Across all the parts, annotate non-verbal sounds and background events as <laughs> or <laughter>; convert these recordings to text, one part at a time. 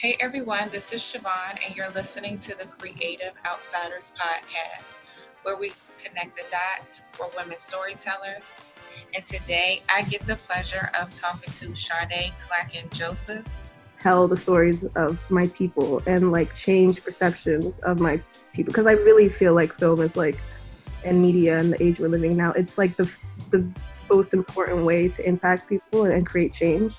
Hey everyone, this is Siobhan, and you're listening to the Creative Outsiders Podcast, where we connect the dots for women storytellers. And today I get the pleasure of talking to Sade Clacken Joseph. Tell the stories of my people and like change perceptions of my people because I really feel like film is like and media and the age we're living now. It's like the the most important way to impact people and create change.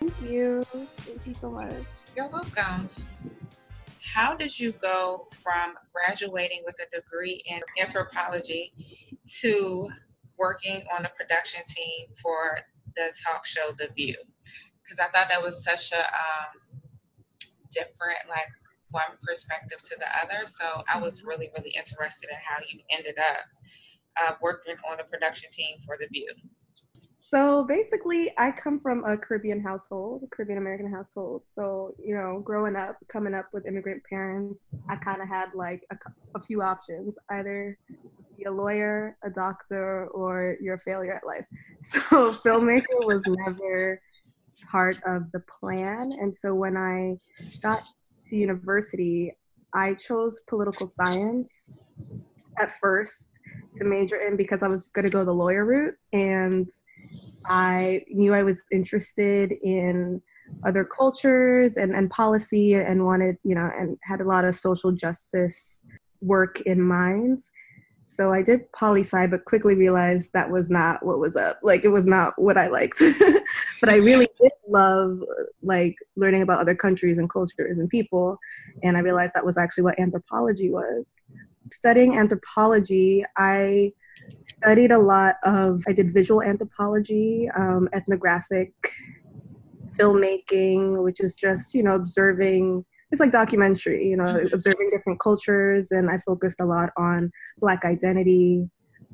Thank you. Thank you so much. You're welcome. How did you go from graduating with a degree in anthropology to working on the production team for the talk show The View? Because I thought that was such a um, different, like one perspective to the other. So I was really, really interested in how you ended up uh, working on the production team for The View. So basically, I come from a Caribbean household, a Caribbean American household. So, you know, growing up, coming up with immigrant parents, I kind of had like a, a, few options either be a lawyer, a doctor, or you're a failure at life. <laughs> So, filmmaker was never part of the plan. And so, when I got to university, I chose political science at first to major in because I was going to go the lawyer route. And I knew I was interested in other cultures and, and policy and wanted, you know, and had a lot of social justice work in mind. So I did poli sci, but quickly realized that was not what was up. Like it was not what I liked. <laughs> but I really did love like learning about other countries and cultures and people. And I realized that was actually what anthropology was. Studying anthropology, I studied a lot of, I did visual anthropology, um, ethnographic filmmaking, which is just, you know, observing, it's like documentary, you know, mm-hmm. observing different cultures. And I focused a lot on Black identity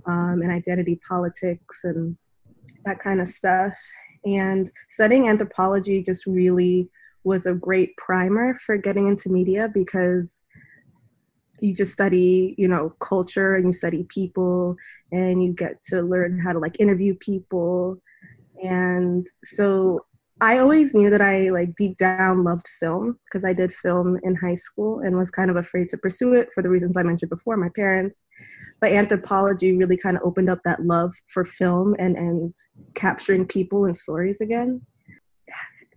um, and identity politics and that kind of stuff. And studying anthropology just really was a great primer for getting into media because you just study you know culture and you study people and you get to learn how to like interview people. And so i always knew that i like deep down loved film because i did film in high school and was kind of afraid to pursue it for the reasons i mentioned before my parents. But anthropology really kind of opened up that love for film and and capturing people and stories again.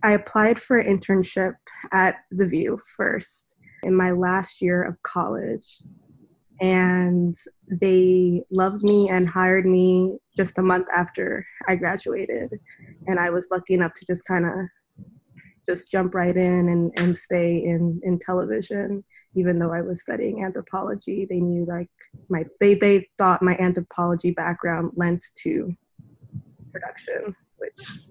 I applied for an internship at the view first in my last year of college. And they loved me and hired me just a month after I graduated. And I was lucky enough to just kind of just jump right in and, and stay in, in television even though I was studying anthropology, they knew like my they they thought my anthropology background lent to production, which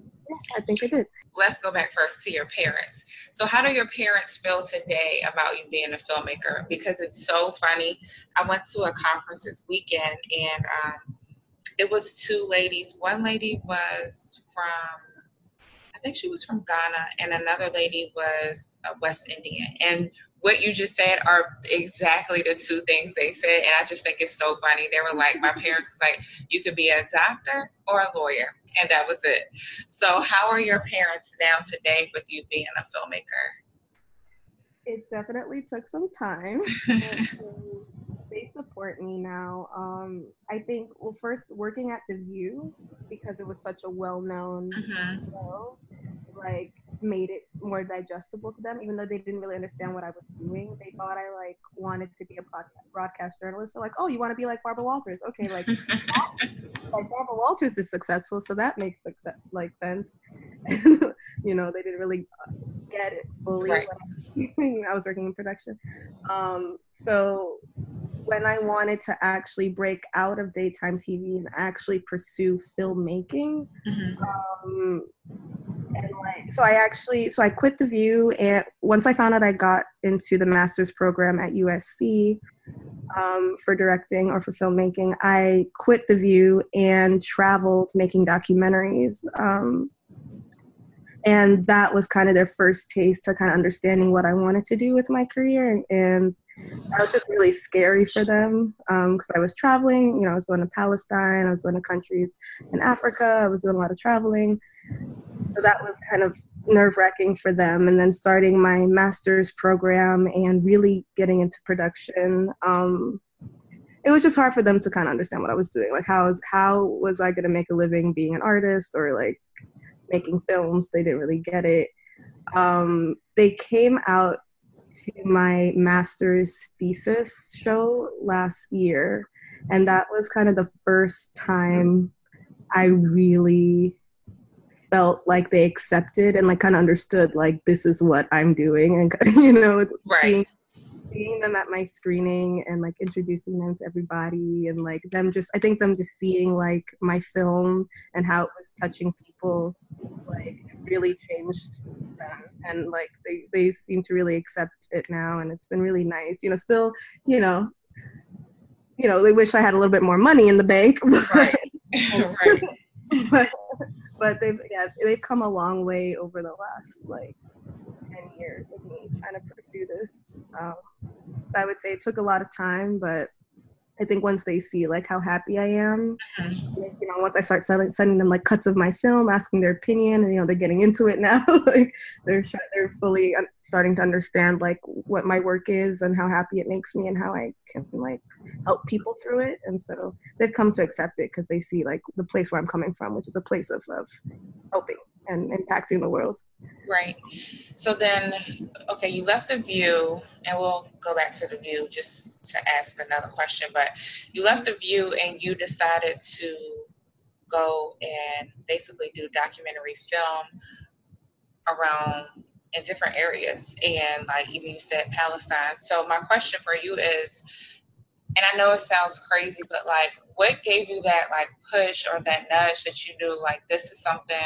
I think it did let's go back first to your parents. So, how do your parents feel today about you being a filmmaker? Because it's so funny. I went to a conference this weekend and um, it was two ladies. One lady was from I think she was from Ghana, and another lady was a West Indian. And what you just said are exactly the two things they said. And I just think it's so funny. They were like, my parents was like, you could be a doctor or a lawyer. And that was it. So, how are your parents now today with you being a filmmaker? It definitely took some time. <laughs> <laughs> they support me now. Um, I think, well, first working at The View because it was such a well-known mm-hmm. show, like made it more digestible to them, even though they didn't really understand what I was doing. They thought I like wanted to be a broadcast journalist. So like, oh, you want to be like Barbara Walters? Okay, like, <laughs> like Barbara Walters is successful, so that makes success, like sense. <laughs> you know, they didn't really get it fully. Right. <laughs> I was working in production. Um, so when I wanted to actually break out of daytime TV and actually pursue filmmaking, mm-hmm. um, so I actually so I quit the View and once I found out I got into the master's program at USC um, for directing or for filmmaking, I quit the View and traveled making documentaries. Um, and that was kind of their first taste to kind of understanding what I wanted to do with my career. And that was just really scary for them because um, I was traveling. You know, I was going to Palestine, I was going to countries in Africa, I was doing a lot of traveling. So that was kind of nerve wracking for them. And then starting my master's program and really getting into production. Um, it was just hard for them to kind of understand what I was doing. Like, how was how was I gonna make a living being an artist or like making films? They didn't really get it. Um, they came out to my master's thesis show last year, and that was kind of the first time I really felt like they accepted and like kind of understood like this is what I'm doing and <laughs> you know right. seeing, seeing them at my screening and like introducing them to everybody and like them just I think them just seeing like my film and how it was touching people like really changed them and like they they seem to really accept it now and it's been really nice you know still you know you know they wish I had a little bit more money in the bank <laughs> right <laughs> right but <laughs> but they've yeah they've come a long way over the last like 10 years of me trying to pursue this. Um, i would say it took a lot of time but I think once they see like how happy I am, mm-hmm. you know, once I start selling, sending them like cuts of my film, asking their opinion, and you know, they're getting into it now. <laughs> like they're they're fully starting to understand like what my work is and how happy it makes me and how I can like help people through it. And so they've come to accept it because they see like the place where I'm coming from, which is a place of of helping and impacting the world. Right. So then, okay, you left the view, and we'll go back to the view just to ask another question. But you left the view, and you decided to go and basically do documentary film around in different areas, and like even you said Palestine. So my question for you is and I know it sounds crazy, but like, what gave you that like push or that nudge that you knew like this is something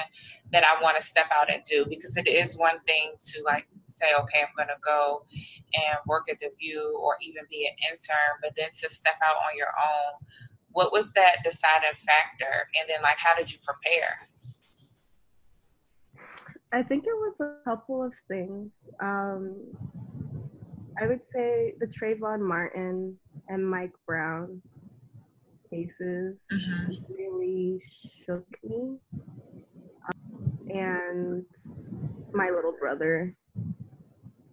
that I want to step out and do? Because it is one thing to like say, okay, I'm gonna go and work at the View or even be an intern, but then to step out on your own, what was that deciding factor? And then like, how did you prepare? I think it was a couple of things. Um, I would say the Trayvon Martin and Mike Brown cases mm-hmm. really shook me. Um, and my little brother.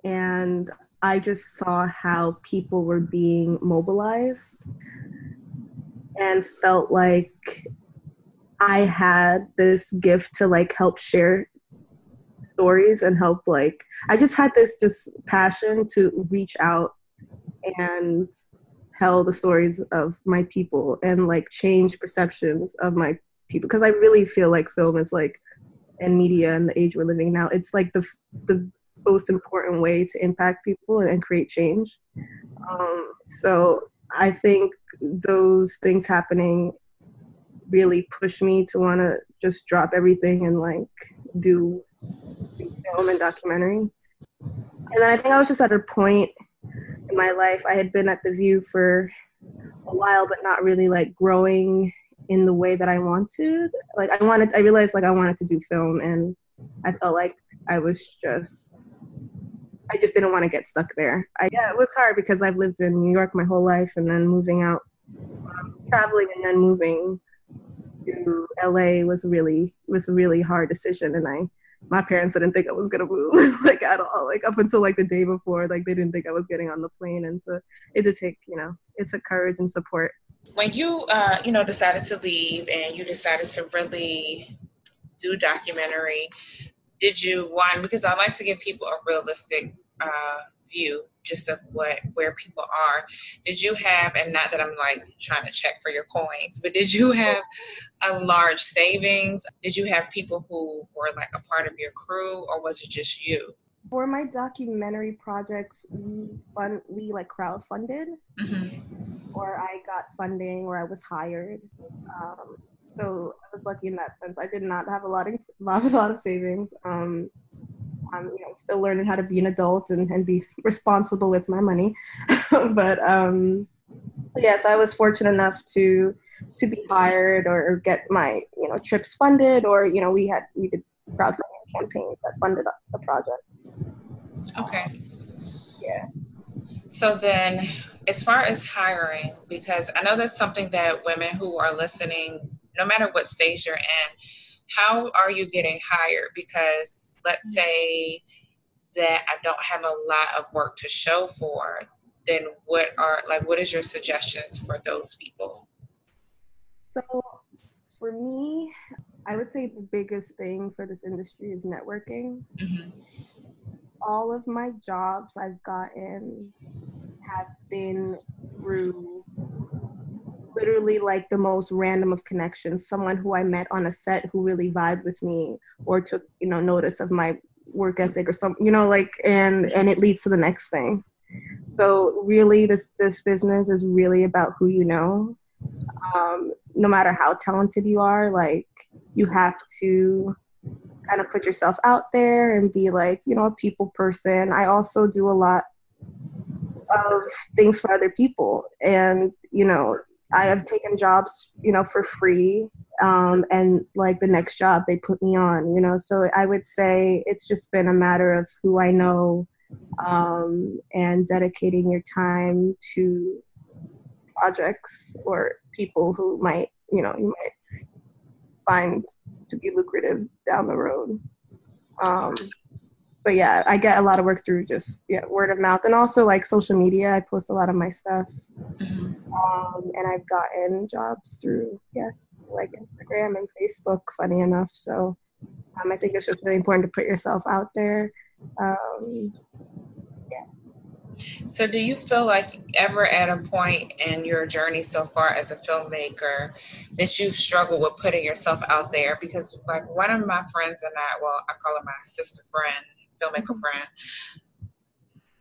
And I just saw how people were being mobilized and felt like I had this gift to like help share stories and help like I just had this just passion to reach out and tell the stories of my people and like change perceptions of my people because I really feel like film is like and media and the age we're living now it's like the the most important way to impact people and create change. Um, so I think those things happening really pushed me to want to just drop everything and like do, film and documentary. And then I think I was just at a point in my life. I had been at the View for a while, but not really like growing in the way that I wanted. Like I wanted, I realized like I wanted to do film, and I felt like I was just, I just didn't want to get stuck there. I, yeah, it was hard because I've lived in New York my whole life, and then moving out, um, traveling, and then moving to LA was really was a really hard decision, and I my parents didn't think I was gonna move <laughs> like at all. Like up until like the day before, like they didn't think I was getting on the plane, and so it did take you know it took courage and support. When you uh, you know decided to leave and you decided to really do documentary, did you one because I like to give people a realistic uh, view just of what where people are. Did you have and not that i'm like trying to check for your coins but did you have a large savings? Did you have people who were like a part of your crew or was it just you? For my documentary projects we fund we like crowdfunded. Mm-hmm. or i got funding or i was hired. Um, so i was lucky in that sense. I did not have a lot of lot, <laughs> a lot of savings. Um, I'm you know still learning how to be an adult and, and be responsible with my money. <laughs> but um, yes, I was fortunate enough to to be hired or get my you know trips funded, or you know we had we did crowdfunding campaigns that funded the projects. Okay. Yeah. So then, as far as hiring, because I know that's something that women who are listening, no matter what stage you're in, how are you getting hired? Because let's say that I don't have a lot of work to show for, then what are like what is your suggestions for those people? So for me, I would say the biggest thing for this industry is networking. Mm-hmm. All of my jobs I've gotten have been through literally like the most random of connections. Someone who i met on a set who really vibed with me or took you know notice of my work ethic or some you know like and and it leads to the next thing. So really this this business is really about who you know. Um, no matter how talented you are like you have to kind of put yourself out there and be like you know a people person. I also do a lot of things for other people. And you know i have taken jobs you know for free um, and like the next job they put me on you know? So i would say it's just been a matter of who i know um, and dedicating your time to projects or people who might you know you might find to be lucrative down the road. Um, but yeah, I get a lot of work through just yeah word of mouth and also like social media. I post a lot of my stuff, mm-hmm. um, and I've gotten jobs through yeah like Instagram and Facebook. Funny enough, so um, I think it's just really important to put yourself out there. Um, yeah. So, do you feel like ever at a point in your journey so far as a filmmaker that you've struggled with putting yourself out there? Because, like, one of my friends and I, well, I call her my sister friend, filmmaker friend,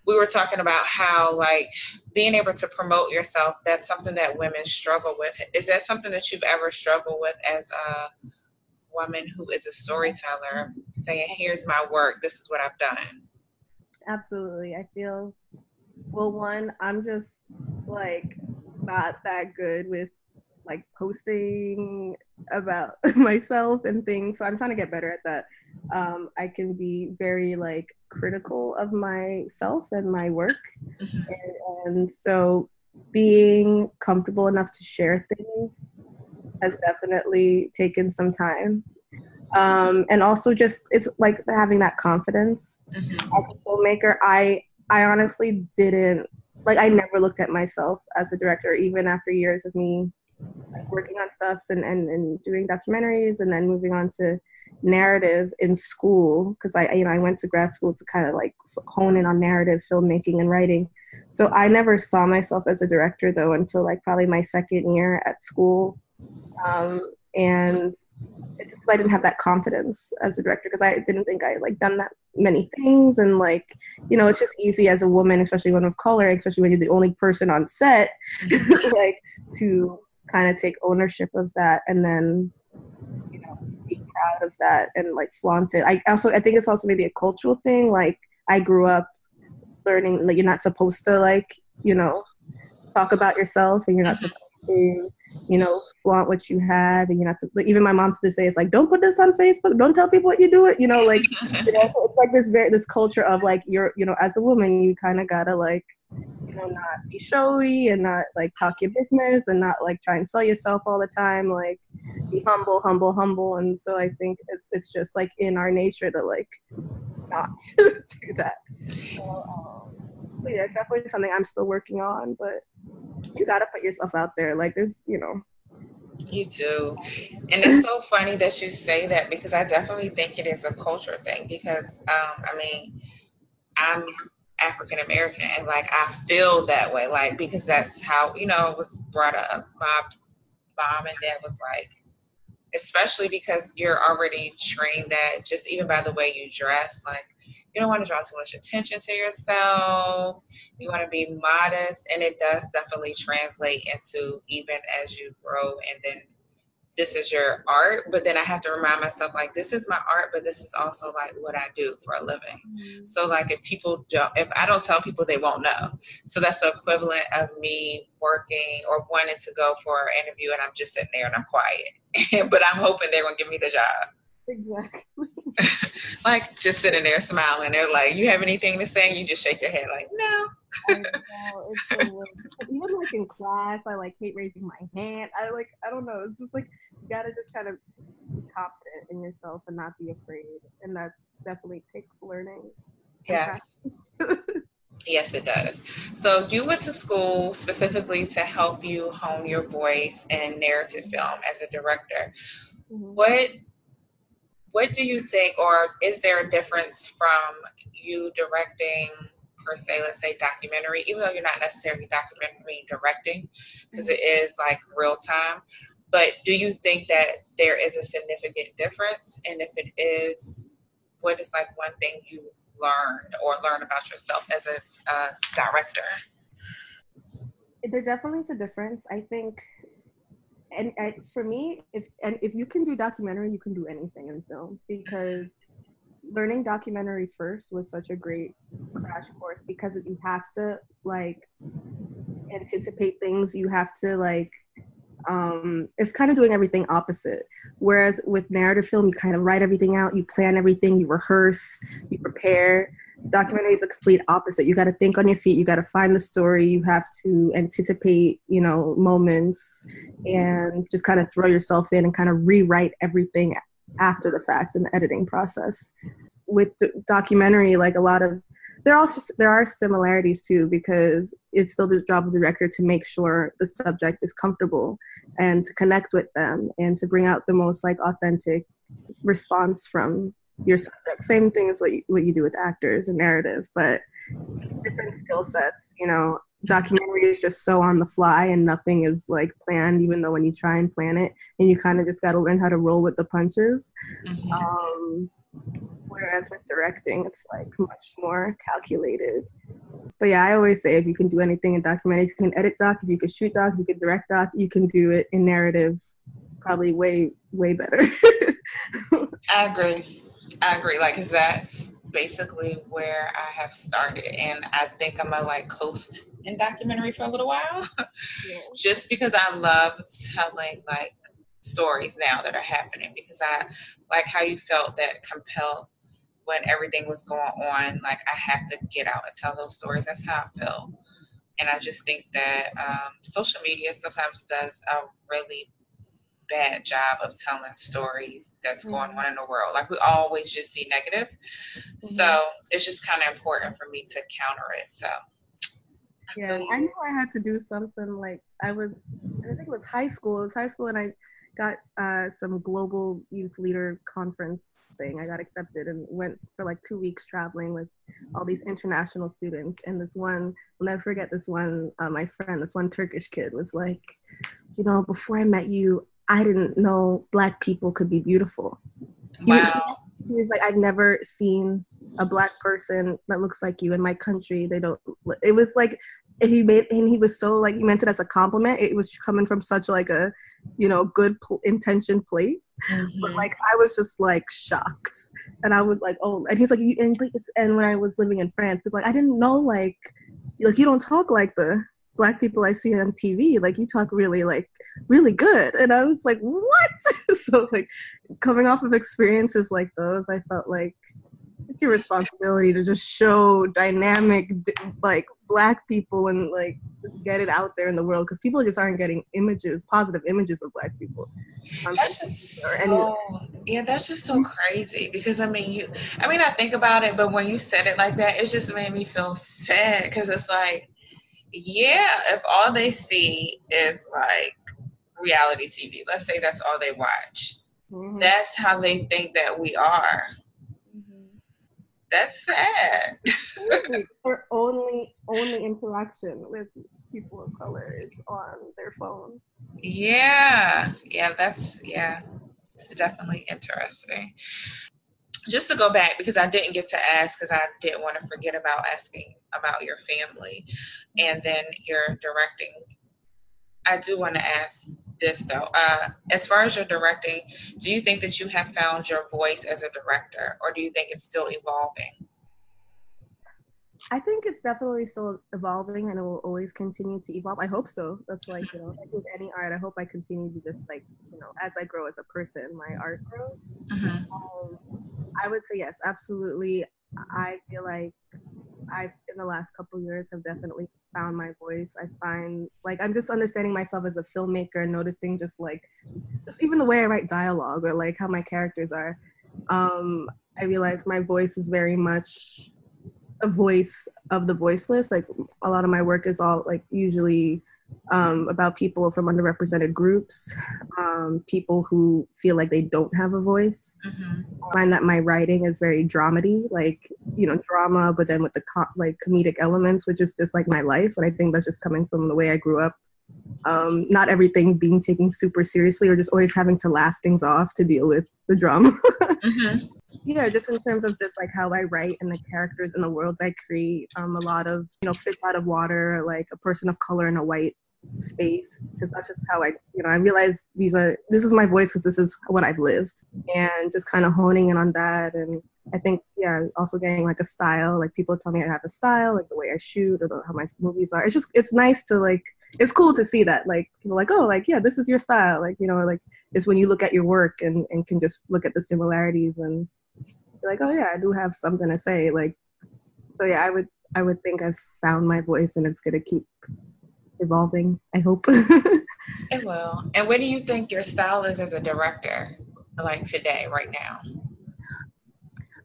we were talking about how like being able to promote yourself that's something that women struggle with. Is that something that you've ever struggled with as a woman who is a storyteller saying here's my work this is what i've done absolutely. I feel well one i'm just like not that good with like posting about <laughs> myself and things. So I'm trying to get better at that. Um, I can be very like critical of myself and my work. Mm-hmm. And, and so being comfortable enough to share things has definitely taken some time. Um, and also just it's like having that confidence mm-hmm. as a filmmaker. I I honestly didn't like I never looked at myself as a director, even after years of me working on stuff and, and, and doing documentaries and then moving on to narrative in school because I you know I went to grad school to kind of like hone in on narrative filmmaking and writing. So I never saw myself as a director though until like probably my second year at school. Um, and just, I didn't have that confidence as a director because I didn't think I like done that many things and like you know it's just easy as a woman especially one of color especially when you're the only person on set <laughs> like to kind of take ownership of that and then you know be proud of that and like flaunt it. I also i think it's also maybe a cultural thing like i grew up learning like you're not supposed to like you know talk about yourself and you're not mm-hmm. supposed to you know flaunt what you had and you're not to, like, even my mom to this day is like don't put this on facebook. Don't tell people what you do it. You know like <laughs> you know so it's like this very this culture of like you're you know as a woman you kind of gotta like you know, not be showy and not like talk your business and not like try and sell yourself all the time. Like be humble, humble, humble. And so I think it's it's just like in our nature to like not <laughs> do that. So, um, yeah, it's definitely something I'm still working on, but you gotta put yourself out there. Like there's, you know, you do. And it's so funny that you say that because I definitely think it is a culture thing because um, I mean, I'm African American and like I feel that way, like because that's how, you know, it was brought up. My mom and dad was like, especially because you're already trained that just even by the way you dress, like you don't want to draw too much attention to yourself. You want to be modest, and it does definitely translate into even as you grow and then this is your art but then i have to remind myself like this is my art but this is also like what i do for a living. Mm-hmm. so like if people don't if i don't tell people they won't know. So that's the equivalent of me working or wanting to go for an interview and i'm just sitting there and i'm quiet. <laughs> But i'm hoping they're going to give me the job Exactly. <laughs> like just sitting there smiling. They're like, "You have anything to say?" You just shake your head like, "No." Know, it's so Even like in class, I like hate raising my hand. I like I don't know. It's just like you gotta just kind of be confident in yourself and not be afraid, and that's definitely takes learning. Yes. <laughs> yes, it does. So you went to school specifically to help you hone your voice in narrative film as a director. Mm-hmm. What what do you think, or is there a difference from you directing per se, let's say documentary, even though you're not necessarily documentary directing, because it is like real time. But do you think that there is a significant difference? And if it is, what is like one thing you learned or learn about yourself as a director? There definitely is a difference. I think and, and for me, if and if you can do documentary, you can do anything in film because learning documentary first was such a great crash course because you have to like anticipate things. You have to like um, it's kind of doing everything opposite. Whereas with narrative film, you kind of write everything out, you plan everything, you rehearse, you prepare documentary is a complete opposite. You got to think on your feet. You got to find the story. You have to anticipate, you know, moments and just kind of throw yourself in and kind of rewrite everything after the facts in the editing process. With documentary, like a lot of there also there are similarities too because it's still the job of the director to make sure the subject is comfortable and to connect with them and to bring out the most like authentic response from your subject. Same thing as what you, what you do with actors and narrative, but different skill sets. You know, documentary is just so on the fly and nothing is like planned. Even though when you try and plan it, and you kind of just got to learn how to roll with the punches. Mm-hmm. Um, whereas with directing, it's like much more calculated. But yeah, I always say if you can do anything in documentary, if you can edit doc, if you can shoot doc, if you can direct doc, you can do it in narrative probably way way better. <laughs> I agree. I agree. Like, cause that's basically where I have started, and I think I'm gonna like coast in documentary for a little while, yeah. <laughs> just because I love telling like stories now that are happening. Because I like how you felt that compelled when everything was going on. Like, I have to get out and tell those stories. That's how I feel. And I just think that um, social media sometimes does a really bad job of telling stories that's going mm-hmm. on in the world. Like we always just see negative. Mm-hmm. So it's just kind of important for me to counter it. So yeah, I knew I had to do something like I was I think it was high school. It was high school and I got uh, some global youth leader conference thing. I got accepted and went for like two weeks traveling with all these international students. And this one, I'll never forget this one, uh, my friend, this one Turkish kid was like, you know, before I met you, I didn't know black people could be beautiful. Wow. He was like, I've never seen a black person that looks like you in my country. They don't. It was like he made and he was so like he meant it as a compliment. It was coming from such like a, you know, good pl- intention place. Mm-hmm. But like I was just like shocked, and I was like, oh, and he's like, and, and when I was living in France, but like I didn't know like, like you don't talk like the black people I see on TV, like you talk really like really good. And I was like, what? <laughs> so like coming off of experiences like those, I felt like it's your responsibility to just show dynamic like black people and like get it out there in the world because people just aren't getting images positive images of black people that's just so, yeah that's just so crazy because i mean you i mean i think about it but when you said it like that it just made me feel sad because it's like yeah, if all they see is like reality TV, let's say that's all they watch, mm-hmm. that's how they think that we are. Mm-hmm. That's sad. <laughs> their only only interaction with people of color is on their phone. Yeah, yeah, that's yeah, it's definitely interesting just to go back because I didn't get to ask because I didn't want to forget about asking about your family and then your directing. I do want to ask this though. Uh, as far as your directing, do you think that you have found your voice as a director or do you think it's still evolving? I think it's definitely still evolving and it will always continue to evolve. I hope so. That's like, you know, like with any art, I hope I continue to just like, you know, as I grow as a person, my art grows. Mm-hmm. Um, I would say yes, absolutely. I feel like I've in the last couple years have definitely found my voice. I find like I'm just understanding myself as a filmmaker, noticing just like just even the way I write dialogue or like how my characters are. Um, I realize my voice is very much a voice of the voiceless. Like a lot of my work is all like usually um, about people from underrepresented groups, um, people who feel like they don't have a voice. Mm-hmm. I find that my writing is very dramedy, like you know, drama, but then with the co- like comedic elements, which is just like my life. And I think that's just coming from the way I grew up. Um, not everything being taken super seriously, or just always having to laugh things off to deal with the drama. <laughs> mm-hmm yeah just in terms of just like how i write and the characters and the worlds i create um, a lot of you know fish out of water like a person of color in a white space because that's just how i you know i realize these are this is my voice because this is what i've lived. And just kind of honing in on that and i think yeah also getting like a style like people tell me i have a style like the way i shoot or the, how my movies are. It's just it's nice to like it's cool to see that like people like oh like yeah this is your style like you know like it's when you look at your work and and can just look at the similarities and like, oh yeah, I do have something to say. Like, so yeah, I would I would think I've found my voice and it's gonna keep evolving. I hope. <laughs> it will. And where do you think your style is as a director, like today, right now?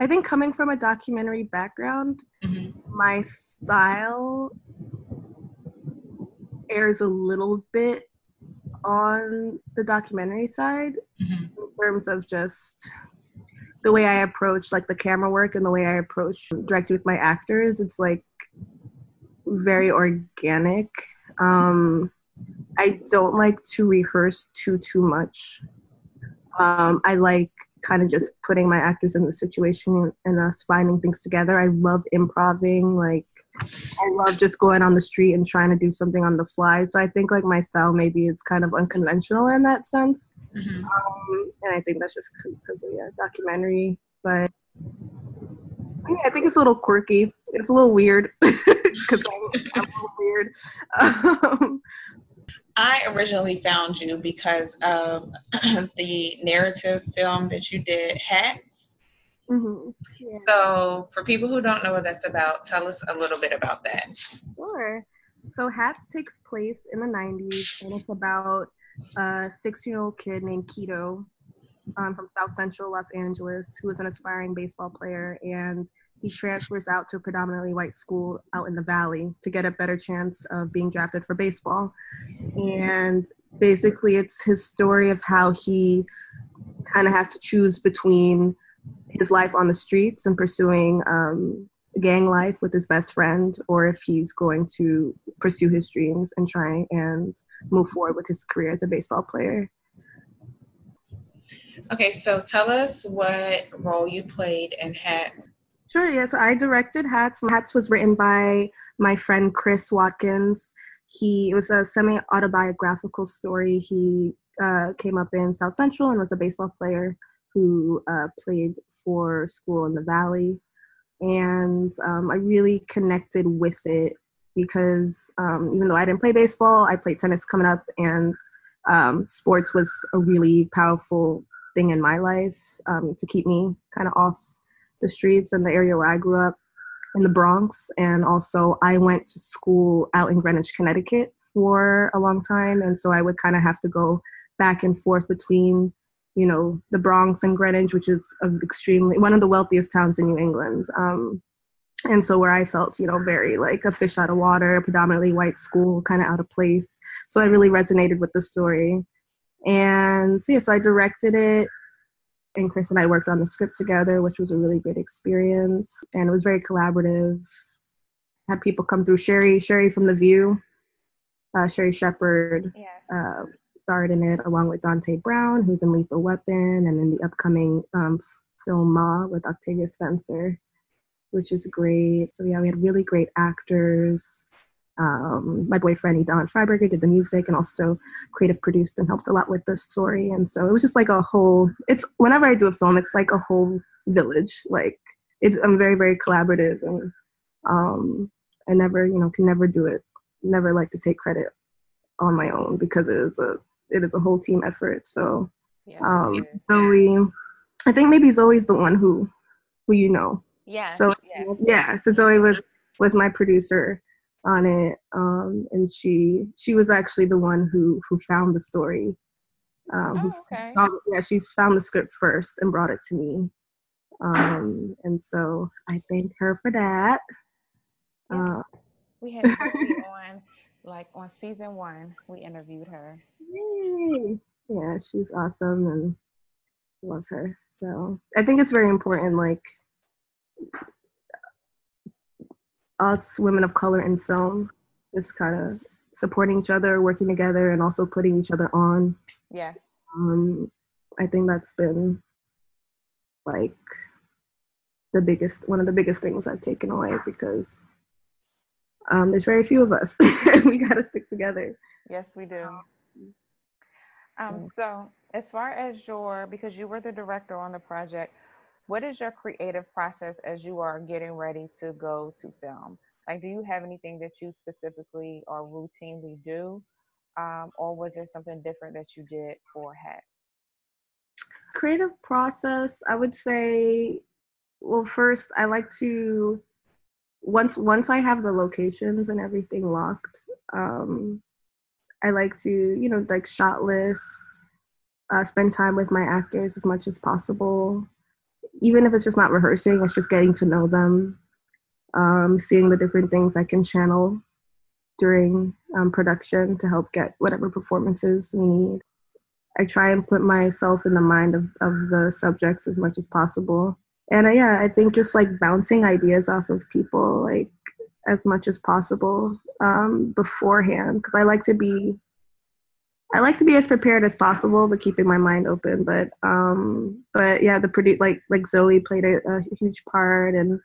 I think coming from a documentary background, mm-hmm. my style airs a little bit on the documentary side mm-hmm. in terms of just the way I approach like the camera work and the way I approach directing with my actors, it's like very organic. Um, I don't like to rehearse too too much. Um, I like kind of just putting my actors in the situation and us finding things together. I love improving. Like I love just going on the street and trying to do something on the fly. So I think like my style maybe it's kind of unconventional in that sense. Mm-hmm. Um, and I think that's just because of yeah documentary. But I think it's a little quirky. It's a little weird <laughs> because I'm, I'm, a little weird. <laughs> Um, I originally found you because of <clears throat> the narrative film that you did, Hats. Mm-hmm. Yeah. So, for people who don't know what that's about, tell us a little bit about that. Sure. So, Hats takes place in the 90s, and it's about a six year old kid named Keto um, from South Central Los Angeles who is an aspiring baseball player. And he transfers out to a predominantly white school out in the valley to get a better chance of being drafted for baseball. And basically, it's his story of how he kind of has to choose between his life on the streets and pursuing um, gang life with his best friend, or if he's going to pursue his dreams and try and move forward with his career as a baseball player. Okay, so tell us what role you played in Hats Sure, yes. I directed Hats. Hats was written by my friend Chris Watkins. He it was a semi autobiographical story. He uh, came up in South Central and was a baseball player who uh, played for school in the Valley. And um, I really connected with it because um, even though I didn't play baseball, I played tennis coming up, and um, sports was a really powerful thing in my life um, to keep me kind of off the streets and the area where I grew up in the Bronx. And also, I went to school out in Greenwich, Connecticut for a long time. And so I would kind of have to go back and forth between, you know, the Bronx and Greenwich, which is extremely one of the wealthiest towns in New England. Um, and so where I felt, you know, very like a fish out of water, predominantly white school, kind of out of place. So I really resonated with the story. And so yeah, so I directed it and Chris and I worked on the script together, which was a really great experience. And it was very collaborative. Had people come through. Sherri, Sherri from The View, uh, Sherri Shepherd yeah. uh, starred in it, along with Dante Brown, who's in Lethal Weapon, and in the upcoming um, film Ma with Octavia Spencer, which is great. So yeah, we had really great actors. Um, my boyfriend Don Freiberger did the music and also creative produced and helped a lot with the story. And so it was just like a whole. It's whenever I do a film, it's like a whole village. Like it's I'm very very collaborative and um, I never, you know, can never do it. Never like to take credit on my own because it is a it is a whole team effort. So yeah, um, Zoe, I think maybe Zoe's the one who who you know. Yeah. So yeah, yeah so Zoe was was my producer on it, um, and she she was actually the one who who found the story. Um, oh, okay. Found, yeah, she found the script first and brought it to me, um, and so I thank her for that. Yeah. Uh, we had <laughs> on like on season one. We interviewed her. Yay. Yeah, she's awesome and love her. So I think it's very important, like us women of color in film, just kind of supporting each other, working together, and also putting each other on. Yeah. Um, I think that's been like the biggest, one of the biggest things I've taken away because um, there's very few of us. <laughs> we got to stick together. Yes, we do. Um, so, as far as your, because you were the director on the project, what is your creative process as you are getting ready to go to film? Like, do you have anything that you specifically or routinely do? Um, or was there something different that you did for HAT? Creative process, I would say, well, first, I like to once once I have the locations and everything locked, um, I like to you know like shot list, uh, spend time with my actors as much as possible, even if it's just not rehearsing. It's just getting to know them, um, seeing the different things I can channel during um, production to help get whatever performances we need. I try and put myself in the mind of, of the subjects as much as possible and uh, yeah i think just like bouncing ideas off of people like as much as possible um, beforehand because i like to be i like to be as prepared as possible but keeping my mind open but um but yeah the pretty like like zoe played a, a huge part and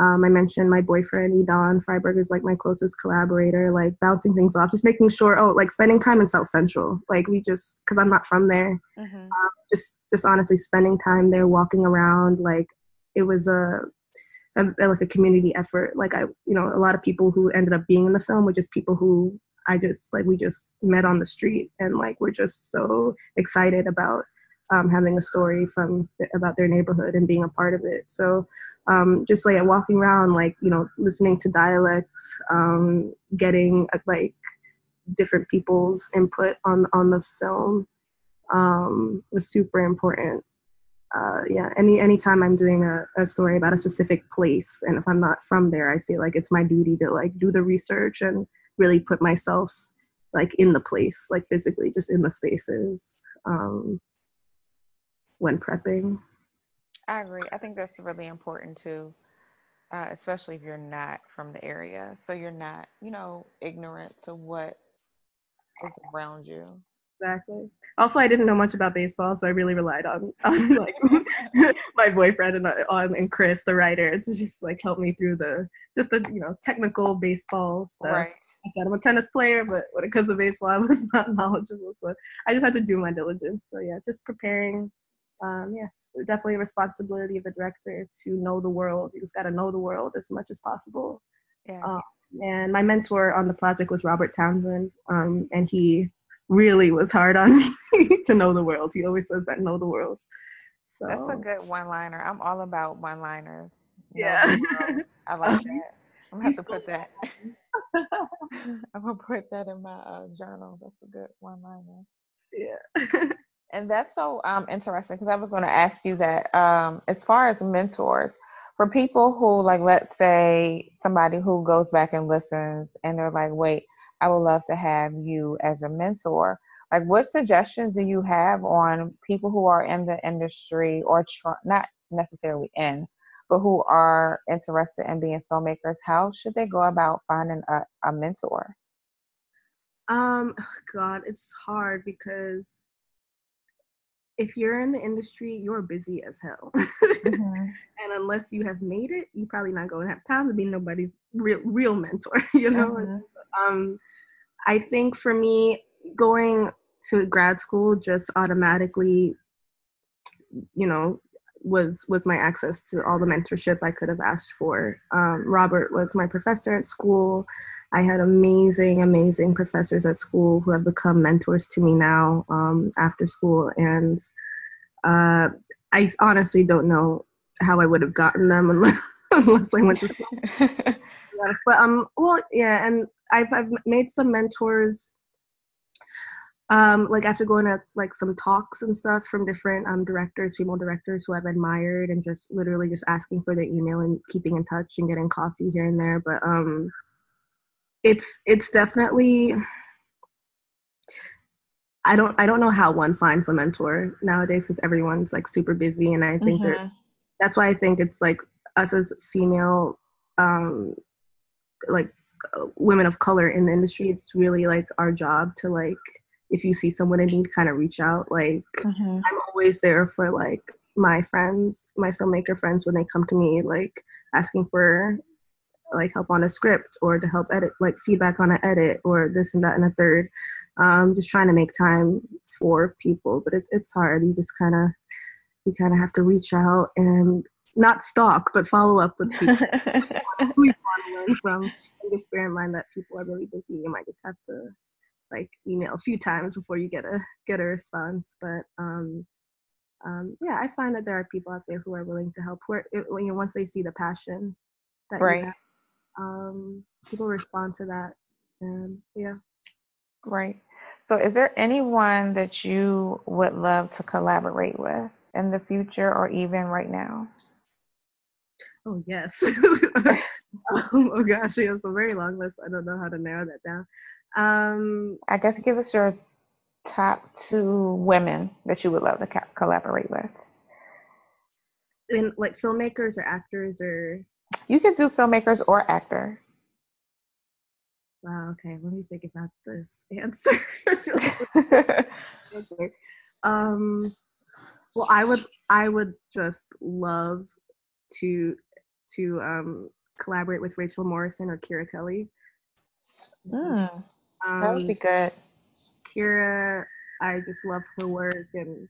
um, I mentioned my boyfriend Edon Freiberg is like my closest collaborator, like bouncing things off, just making sure. Oh, like spending time in South Central, like we just because I'm not from there, mm-hmm. um, just just honestly spending time there, walking around, like it was a, a, like a community effort. Like I, you know, a lot of people who ended up being in the film were just people who I just like we just met on the street and like we're just so excited about um, having a story from about their neighborhood and being a part of it. So um, just like walking around, like you know, listening to dialects, um, getting like different people's input on on the film um, was super important uh, yeah, any anytime I'm doing a, a story about a specific place, and if I'm not from there, I feel like it's my duty to like do the research and really put myself like in the place, like physically, just in the spaces um, when prepping. I agree. I think that's really important too, uh, especially if you're not from the area, so you're not, you know, ignorant to what is around you. Exactly. Also, I didn't know much about baseball, so I really relied on, <laughs> on like <laughs> my boyfriend and uh, on and Chris, the writer, to just like help me through the just the you know technical baseball stuff. Right. I said I'm a tennis player, but when it comes to baseball, <laughs> I was not knowledgeable, so I just had to do my diligence. So yeah, just preparing. Um, yeah, definitely a responsibility of the director to know the world. You just got to know the world as much as possible. Yeah. Um, and my mentor on the project was Robert Townsend, um, and he really was hard on <laughs> me to know the world. He always says that know the world. So that's a good one liner. I'm all about one liners. Yeah. I like <laughs> that. I'm gonna have to put that. <laughs> I'm gonna put that in my uh, journal. That's a good one liner. Yeah. <laughs> and that's so um, interesting because I was going to ask you that um, as far as mentors, for people who like, let's say somebody who goes back and listens and they're like, wait, I would love to have you as a mentor. Like, what suggestions do you have on people who are in the industry or tr- not necessarily in, but who are interested in being filmmakers? How should they go about finding a, a mentor? Um, God, it's hard because if you're in the industry, you're busy as hell. mm-hmm. <laughs> And unless you have made it, you probably not going to have time to be nobody's real real mentor, <laughs> you know? Mm-hmm. Um I think for me, going to grad school just automatically, you know, was was my access to all the mentorship I could have asked for. Um, Robert was my professor at school. I had amazing, amazing professors at school who have become mentors to me now um, after school, and uh, I honestly don't know how I would have gotten them unless <laughs> unless I went to school. <laughs> but um, well, yeah, and I've I've made some mentors um, like after going to like some talks and stuff from different um, directors, female directors who I've admired, and just literally just asking for their email and keeping in touch and getting coffee here and there. But um, it's it's definitely I don't I don't know how one finds a mentor nowadays because everyone's like super busy, and I think mm-hmm. that's why I think it's like us as female um, like uh, women of color in the industry. It's really like our job to like if you see someone in need, kind of reach out. Like mm-hmm. I'm always there for like my friends, my filmmaker friends, when they come to me, like asking for like help on a script or to help edit, like feedback on an edit or this and that and a third. Um, just trying to make time for people, but it, it's hard. You just kind of you kind of have to reach out and not stalk, but follow up with people <laughs> who you want to learn from, and just bear in mind that people are really busy. You might just have to like email a few times before you get a get a response. But um, um, yeah, I find that there are people out there who are willing to help. Where when you once they see the passion that right. you have, um, people respond to that, and yeah. Right. So, is there anyone that you would love to collaborate with in the future or even right now? Oh yes. <laughs> um, oh gosh, it's a very long list. I don't know how to narrow that down. Um, I guess give us your top two women that you would love to co- collaborate with. In like filmmakers or actors or. You can do filmmakers or actor. Wow. Okay. Let me think about this <laughs> answer. <laughs> um. Well, I would. I would just love to to um collaborate with Rachel Morrison or Kira Kelly. Mm. Um, that would be good. Kira, I just love her work, and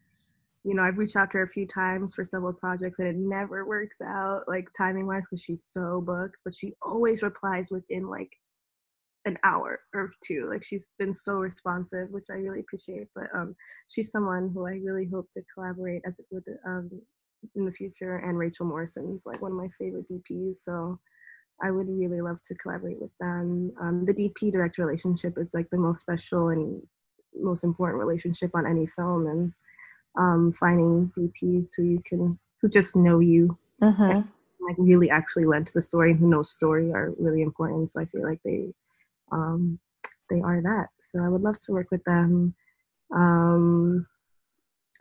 you know, I've reached out to her a few times for several projects, and it never works out, like timing wise, because she's so booked. But she always replies within like an hour or two. Like she's been so responsive, which I really appreciate. But um, she's someone who I really hope to collaborate as with um in the future. And Rachel Morrison's like one of my favorite DPs, so I would really love to collaborate with them. Um, the DP direct relationship is like the most special and most important relationship on any film, and um, finding DPs who you can who just know you, mm-hmm. and, like really actually lend to the story and who know story are really important. So I feel like they um, they are that. So I would love to work with them. Um,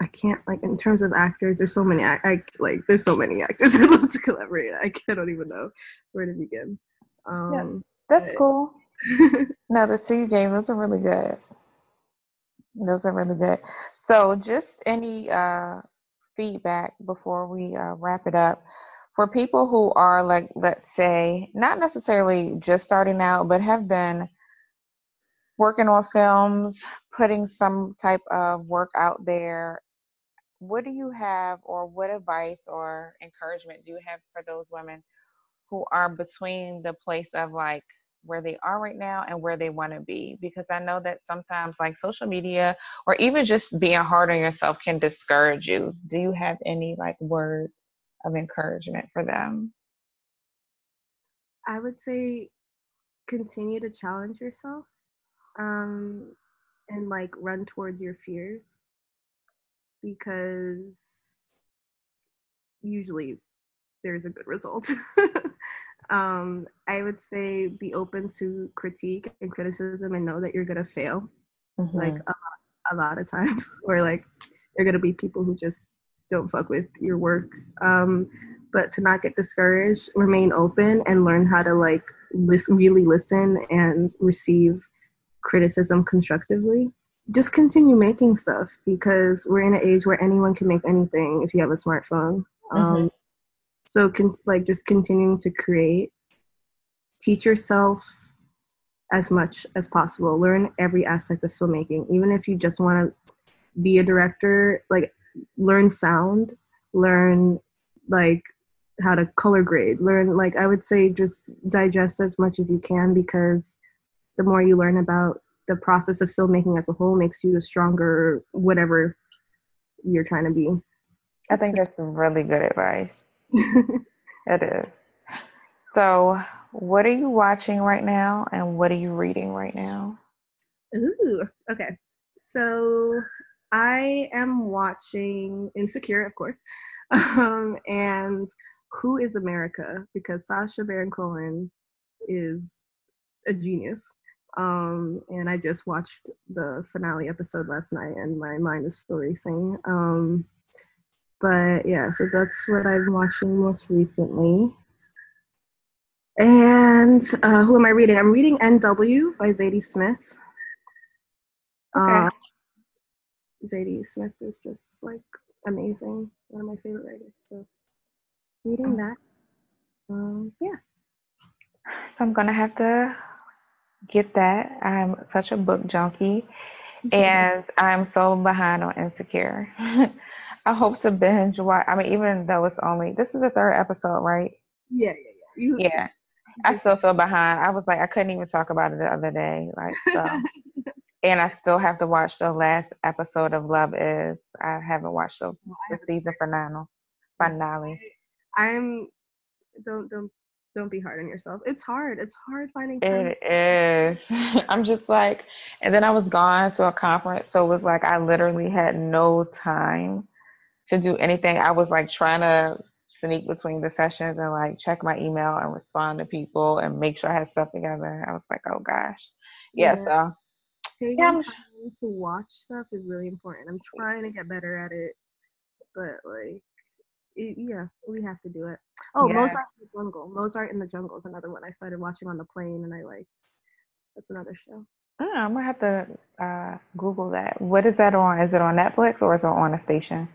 I can't like in terms of actors. There's so many. I, I like there's so many actors <laughs> I'd love to collaborate. I, I don't even know where to begin. Um, yeah, that's but, cool. <laughs> no, the two you gave those are really good. Those are really good. So, just any uh, feedback before we uh, wrap it up for people who are like, let's say, not necessarily just starting out, but have been working on films, putting some type of work out there what do you have or what advice or encouragement do you have for those women who are between the place of like where they are right now and where they want to be? Because i know that sometimes like social media or even just being hard on yourself can discourage you. Do you have any like words of encouragement for them? I would say continue to challenge yourself um and like run towards your fears because usually there's a good result. <laughs> um, I would say be open to critique and criticism and know that you're gonna fail, mm-hmm. like a, a lot of times, <laughs> or like there are gonna be people who just don't fuck with your work. Um, but to not get discouraged, remain open and learn how to like listen, really listen and receive criticism constructively just continue making stuff because we're in an age where anyone can make anything if you have a smartphone. Mm-hmm. Um, so, con- like, just continuing to create, teach yourself as much as possible. Learn every aspect of filmmaking, even if you just want to be a director. Like, learn sound, learn like how to color grade, learn like I would say just digest as much as you can because the more you learn about the process of filmmaking as a whole makes you a stronger whatever you're trying to be. I think that's really good advice. <laughs> it is. So, what are you watching right now and what are you reading right now? Ooh, okay. So, I am watching Insecure, of course, <laughs> um, and Who is America because Sacha Baron Cohen is a genius. Um, and I just watched the finale episode last night, and my mind is still racing. Um, but yeah, so that's what I'm watching most recently. And uh, who am I reading? I'm reading NW by Zadie Smith. Okay. Uh, Zadie Smith is just like amazing. One of my favorite writers. So reading that. Um, yeah. So I'm gonna have to get that. I'm such a book junkie, mm-hmm. <laughs> and I'm so behind on Insecure. <laughs> I hope to binge watch. I mean, even though it's only this is the third episode, right? Yeah, yeah, yeah. You, yeah. I still feel behind. I was like, I couldn't even talk about it the other day. Like, so. <laughs> and I still have to watch the last episode of Love Is. I haven't watched the, the season finale. Finale. I'm don't don't don't be hard on yourself. It's hard. It's hard finding time. It is. <laughs> I'm just like, and then I was gone to a conference, so it was like I literally had no time to do anything. I was like trying to sneak between the sessions and like check my email and respond to people and make sure I had stuff together. I was like, oh gosh, yeah. yeah. So taking yeah, time to watch stuff is really important. I'm trying to get better at it, but like, it, yeah, we have to do it. Oh, yeah. Mozart in the Jungle. Mozart in the Jungle is another one I started watching on the plane, and I liked. That's another show. Oh, I'm gonna have to uh, Google that. What is that on? Is it on Netflix or is it on a station?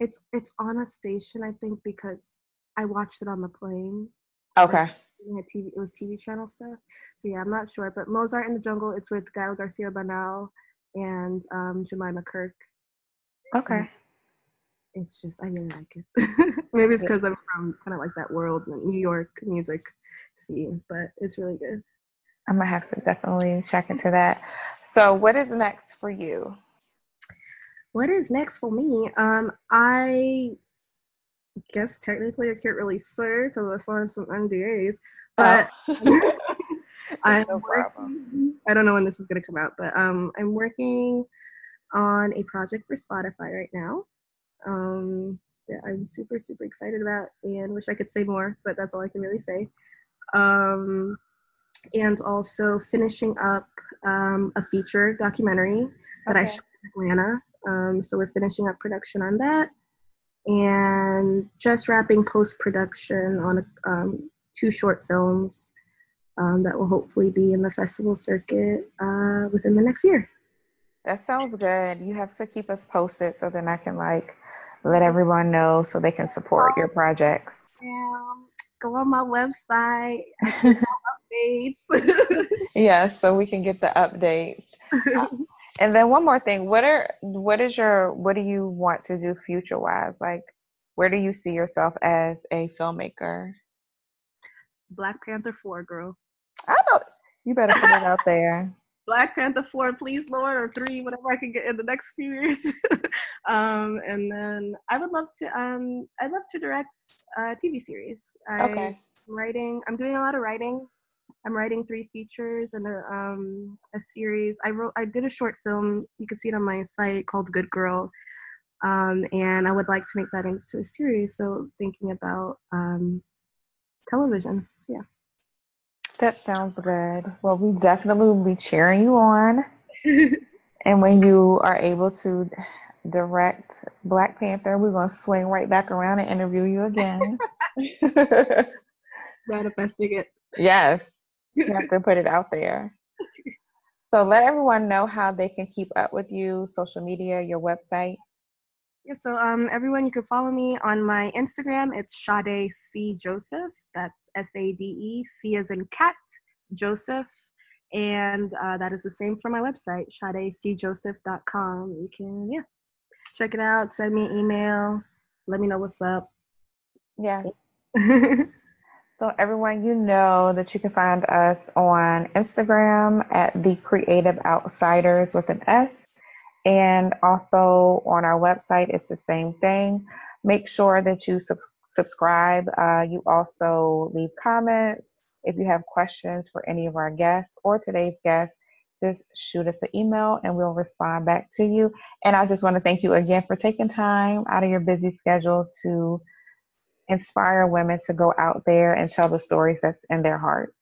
It's it's on a station, I think, because I watched it on the plane. Okay. Like, TV, it was TV channel stuff. So yeah, I'm not sure. But Mozart in the Jungle, it's with Gael Garcia Bernal and um, Jemima Kirk. Okay. It's just I really like it. <laughs> Maybe it's because yeah. I'm from kind of like that world, New York music scene, but it's really good. I'm gonna have to definitely check into that. So, what is next for you? what is next for me? Um, I guess technically I can't really say because I signed some NDAs, but oh. <laughs> <laughs> I'm no working, I don't know when this is going to come out, but um, I'm working on a project for Spotify right now. Um, that I'm super super excited about and wish I could say more, but that's all I can really say. Um, and also finishing up um, a feature documentary that okay. I shot in Atlanta um, so we're finishing up production on that and just wrapping post production on um, two short films um, that will hopefully be in the festival circuit uh, within the next year. That sounds good. You have to keep us posted so then I can like let everyone know so they can support your projects. Um, go on my website. <laughs> updates. <laughs> yeah, so we can get the updates. <laughs> And then one more thing, what are what is your what do you want to do future wise? Like where do you see yourself as a filmmaker? Black Panther 4, girl. I don't you better put it out there. Black Panther 4, please, Lord, or 3, whatever I can get in the next few years. <laughs> um, and then I would love to um I'd love to direct a TV series. I, okay. Writing I'm doing a lot of writing I'm writing three features and a, um, a series. I wrote, I did a short film. You can see it on my site called Good Girl, um, and I would like to make that into a series. So thinking about um, television, yeah. That sounds good. Well, we definitely will be cheering you on. <laughs> and when you are able to direct Black Panther, we're going to swing right back around and interview you again. <laughs> Manifesting it. Yes <laughs> you have to put it out there. So let everyone know how they can keep up with you, social media, your website. Yeah, so um, everyone, you can follow me on my Instagram. It's Sade C Joseph. That's S A D E C as in cat Joseph, and uh, that is the same for my website, SadeCJoseph.com. You can yeah, check it out. Send me an email. Let me know what's up. Yeah. <laughs> so everyone, you know that you can find us on Instagram at the Creative Outsiders with an S, and also on our website. It's the same thing. Make sure that you sub- subscribe. Uh, you also leave comments if you have questions for any of our guests or today's guests, just shoot us an email and we'll respond back to you. And I just want to thank you again for taking time out of your busy schedule to inspire women to go out there and tell the stories that's in their heart.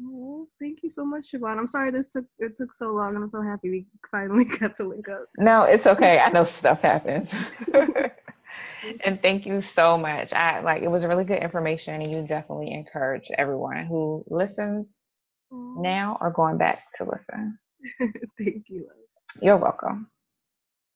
Oh, thank you so much, Siobhan. I'm sorry this took it took so long, and I'm so happy we finally <laughs> got to link up. No, it's okay. I know stuff happens. <laughs> and thank you so much. I like it was really good information, and you definitely encourage everyone who listens now or going back to listen. <laughs> Thank you. You're welcome.